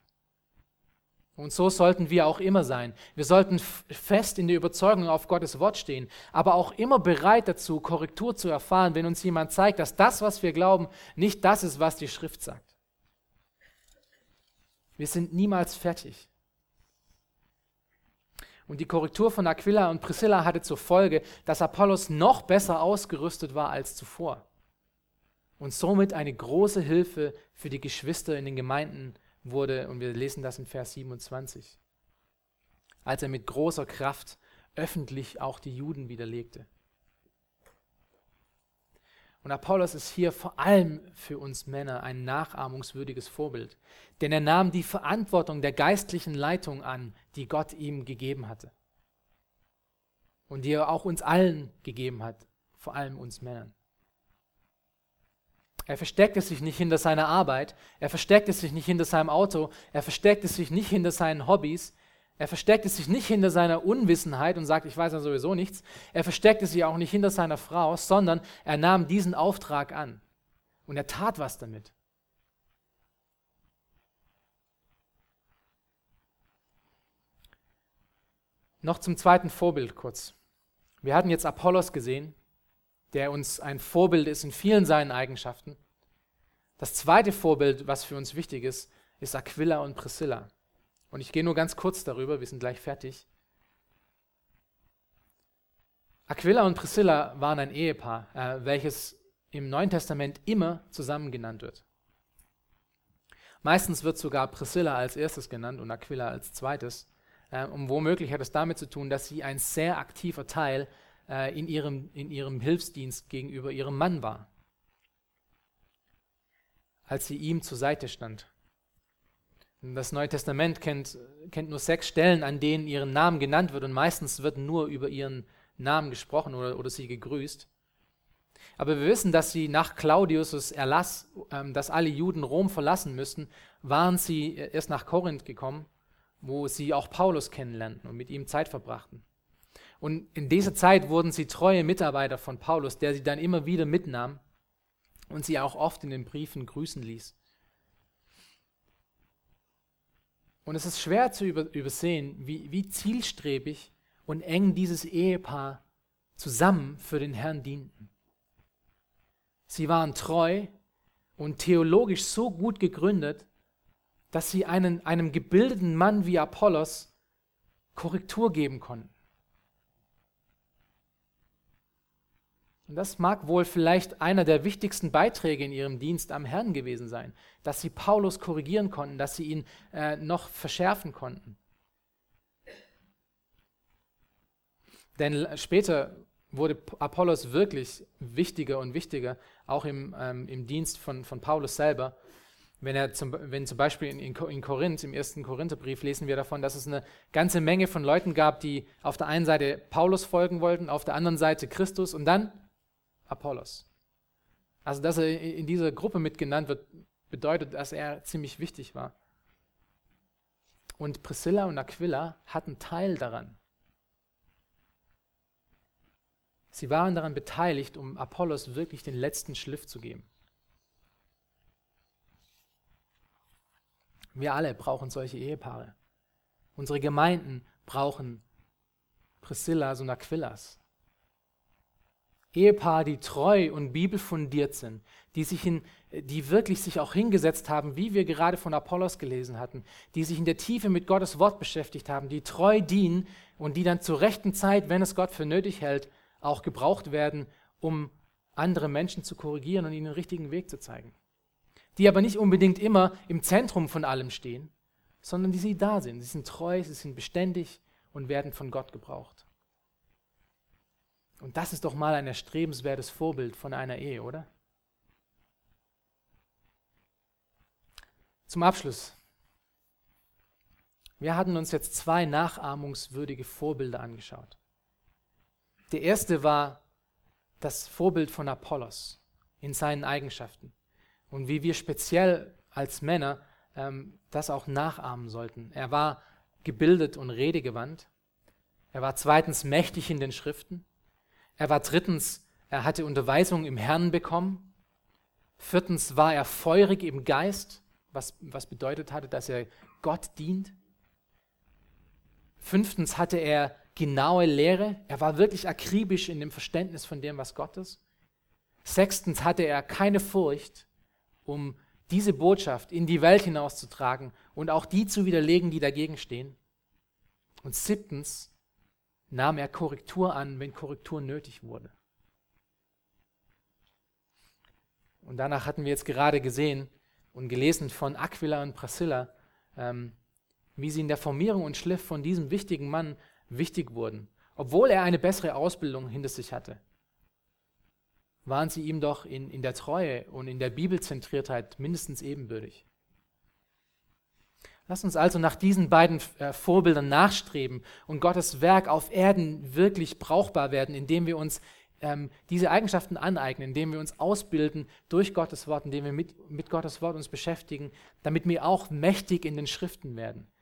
Und so sollten wir auch immer sein. Wir sollten fest in der Überzeugung auf Gottes Wort stehen, aber auch immer bereit dazu, Korrektur zu erfahren, wenn uns jemand zeigt, dass das, was wir glauben, nicht das ist, was die Schrift sagt. Wir sind niemals fertig. Und die Korrektur von Aquila und Priscilla hatte zur Folge, dass Apollos noch besser ausgerüstet war als zuvor und somit eine große Hilfe für die Geschwister in den Gemeinden wurde. Und wir lesen das in Vers 27, als er mit großer Kraft öffentlich auch die Juden widerlegte. Und Apollos ist hier vor allem für uns Männer ein nachahmungswürdiges Vorbild, denn er nahm die Verantwortung der geistlichen Leitung an, die Gott ihm gegeben hatte und die er auch uns allen gegeben hat, vor allem uns Männern. Er versteckte sich nicht hinter seiner Arbeit, er versteckte sich nicht hinter seinem Auto, er versteckte sich nicht hinter seinen Hobbys, er versteckte sich nicht hinter seiner Unwissenheit und sagt, ich weiß ja sowieso nichts, er versteckte sich auch nicht hinter seiner Frau, sondern er nahm diesen Auftrag an und er tat was damit. Noch zum zweiten Vorbild kurz. Wir hatten jetzt Apollos gesehen, der uns ein Vorbild ist in vielen seinen Eigenschaften. Das zweite Vorbild, was für uns wichtig ist, ist Aquila und Priscilla. Und ich gehe nur ganz kurz darüber, wir sind gleich fertig. Aquila und Priscilla waren ein Ehepaar, äh, welches im Neuen Testament immer zusammen genannt wird. Meistens wird sogar Priscilla als erstes genannt und Aquila als zweites. Äh, und womöglich hat es damit zu tun, dass sie ein sehr aktiver Teil äh, in, ihrem, in ihrem Hilfsdienst gegenüber ihrem Mann war, als sie ihm zur Seite stand. Das Neue Testament kennt, kennt nur sechs Stellen, an denen ihren Namen genannt wird und meistens wird nur über ihren Namen gesprochen oder, oder sie gegrüßt. Aber wir wissen, dass sie nach Claudius' Erlass, ähm, dass alle Juden Rom verlassen müssten, waren sie erst nach Korinth gekommen, wo sie auch Paulus kennenlernten und mit ihm Zeit verbrachten. Und in dieser Zeit wurden sie treue Mitarbeiter von Paulus, der sie dann immer wieder mitnahm und sie auch oft in den Briefen grüßen ließ. Und es ist schwer zu übersehen, wie, wie zielstrebig und eng dieses Ehepaar zusammen für den Herrn dienten. Sie waren treu und theologisch so gut gegründet, dass sie einen, einem gebildeten Mann wie Apollos Korrektur geben konnten. Und das mag wohl vielleicht einer der wichtigsten Beiträge in ihrem Dienst am Herrn gewesen sein, dass sie Paulus korrigieren konnten, dass sie ihn äh, noch verschärfen konnten. Denn später wurde Apollos wirklich wichtiger und wichtiger, auch im, ähm, im Dienst von, von Paulus selber. Wenn, er zum, wenn zum Beispiel in, in Korinth, im ersten Korintherbrief, lesen wir davon, dass es eine ganze Menge von Leuten gab, die auf der einen Seite Paulus folgen wollten, auf der anderen Seite Christus und dann Apollos. Also, dass er in dieser Gruppe mitgenannt wird, bedeutet, dass er ziemlich wichtig war. Und Priscilla und Aquila hatten Teil daran. Sie waren daran beteiligt, um Apollos wirklich den letzten Schliff zu geben. Wir alle brauchen solche Ehepaare. Unsere Gemeinden brauchen Priscillas und Aquillas. Ehepaare, die treu und bibelfundiert sind, die, sich in, die wirklich sich auch hingesetzt haben, wie wir gerade von Apollos gelesen hatten, die sich in der Tiefe mit Gottes Wort beschäftigt haben, die treu dienen und die dann zur rechten Zeit, wenn es Gott für nötig hält, auch gebraucht werden, um andere Menschen zu korrigieren und ihnen den richtigen Weg zu zeigen. Die aber nicht unbedingt immer im Zentrum von allem stehen, sondern die sie da sind. Sie sind treu, sie sind beständig und werden von Gott gebraucht. Und das ist doch mal ein erstrebenswertes Vorbild von einer Ehe, oder? Zum Abschluss. Wir hatten uns jetzt zwei nachahmungswürdige Vorbilder angeschaut. Der erste war das Vorbild von Apollos in seinen Eigenschaften und wie wir speziell als Männer ähm, das auch nachahmen sollten. Er war gebildet und redegewandt. Er war zweitens mächtig in den Schriften. Er war drittens, er hatte Unterweisung im Herrn bekommen. Viertens war er feurig im Geist, was, was bedeutet hatte, dass er Gott dient. Fünftens hatte er genaue Lehre. Er war wirklich akribisch in dem Verständnis von dem, was Gott ist. Sechstens hatte er keine Furcht, um diese Botschaft in die Welt hinauszutragen und auch die zu widerlegen, die dagegen stehen. Und siebtens nahm er Korrektur an, wenn Korrektur nötig wurde. Und danach hatten wir jetzt gerade gesehen und gelesen von Aquila und Priscilla, ähm, wie sie in der Formierung und Schliff von diesem wichtigen Mann wichtig wurden, obwohl er eine bessere Ausbildung hinter sich hatte, waren sie ihm doch in, in der Treue und in der Bibelzentriertheit mindestens ebenbürtig. Lass uns also nach diesen beiden äh, Vorbildern nachstreben und Gottes Werk auf Erden wirklich brauchbar werden, indem wir uns ähm, diese Eigenschaften aneignen, indem wir uns ausbilden durch Gottes Wort, indem wir mit, mit Gottes Wort uns beschäftigen, damit wir auch mächtig in den Schriften werden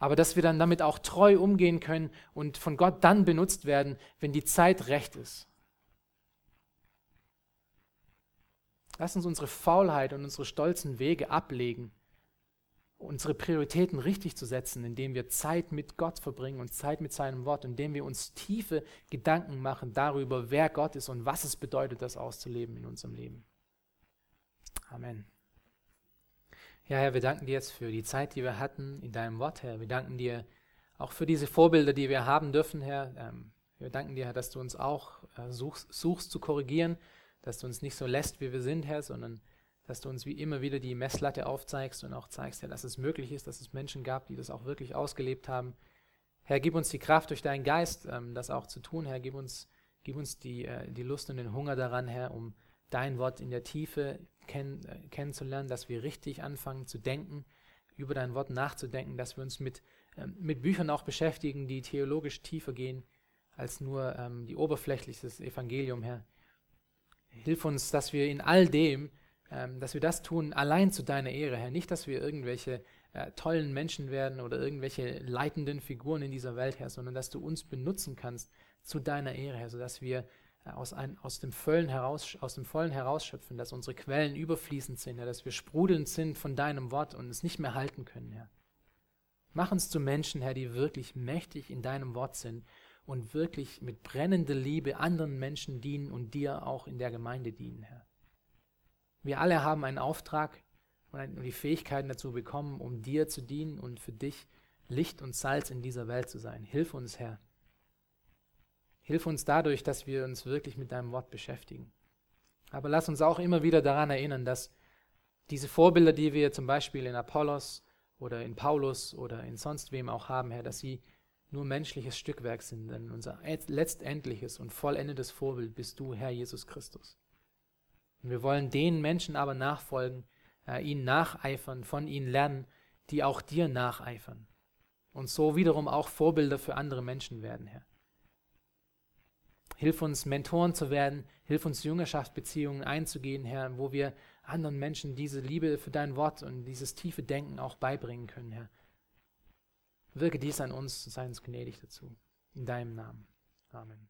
aber dass wir dann damit auch treu umgehen können und von Gott dann benutzt werden, wenn die Zeit recht ist. Lass uns unsere Faulheit und unsere stolzen Wege ablegen, unsere Prioritäten richtig zu setzen, indem wir Zeit mit Gott verbringen und Zeit mit seinem Wort, indem wir uns tiefe Gedanken machen darüber, wer Gott ist und was es bedeutet, das auszuleben in unserem Leben. Amen. Ja, Herr, wir danken dir jetzt für die Zeit, die wir hatten in deinem Wort, Herr. Wir danken dir auch für diese Vorbilder, die wir haben dürfen, Herr. Ähm, wir danken dir, Herr, dass du uns auch äh, suchst, suchst zu korrigieren, dass du uns nicht so lässt, wie wir sind, Herr, sondern dass du uns wie immer wieder die Messlatte aufzeigst und auch zeigst, Herr, dass es möglich ist, dass es Menschen gab, die das auch wirklich ausgelebt haben. Herr, gib uns die Kraft durch deinen Geist, ähm, das auch zu tun, Herr. Gib uns, gib uns die, äh, die Lust und den Hunger daran, Herr, um dein Wort in der Tiefe kenn, äh, kennenzulernen, dass wir richtig anfangen zu denken, über dein Wort nachzudenken, dass wir uns mit, ähm, mit Büchern auch beschäftigen, die theologisch tiefer gehen als nur ähm, die oberflächliche Evangelium, Herr. Hilf uns, dass wir in all dem, ähm, dass wir das tun, allein zu deiner Ehre, Herr. Nicht, dass wir irgendwelche äh, tollen Menschen werden oder irgendwelche leitenden Figuren in dieser Welt, Herr, sondern dass du uns benutzen kannst zu deiner Ehre, Herr, sodass wir äh, aus, ein, aus, dem Vollen heraus, aus dem Vollen herausschöpfen, dass unsere Quellen überfließend sind, ja, dass wir sprudelnd sind von deinem Wort und es nicht mehr halten können, Herr. Mach uns zu Menschen, Herr, die wirklich mächtig in deinem Wort sind und wirklich mit brennender Liebe anderen Menschen dienen und dir auch in der Gemeinde dienen, Herr. Wir alle haben einen Auftrag und die Fähigkeiten dazu bekommen, um dir zu dienen und für dich Licht und Salz in dieser Welt zu sein. Hilf uns, Herr. Hilf uns dadurch, dass wir uns wirklich mit deinem Wort beschäftigen. Aber lass uns auch immer wieder daran erinnern, dass diese Vorbilder, die wir zum Beispiel in Apollos oder in Paulus oder in sonst wem auch haben, Herr, dass sie nur menschliches Stückwerk sind, denn unser letztendliches und vollendetes Vorbild bist du, Herr Jesus Christus. Und wir wollen den Menschen aber nachfolgen, äh, ihnen nacheifern, von ihnen lernen, die auch dir nacheifern und so wiederum auch Vorbilder für andere Menschen werden, Herr. Hilf uns, Mentoren zu werden. Hilf uns, Jüngerschaftsbeziehungen einzugehen, Herr, wo wir anderen Menschen diese Liebe für dein Wort und dieses tiefe Denken auch beibringen können, Herr. Wirke dies an uns, sei uns gnädig dazu. In deinem Namen. Amen.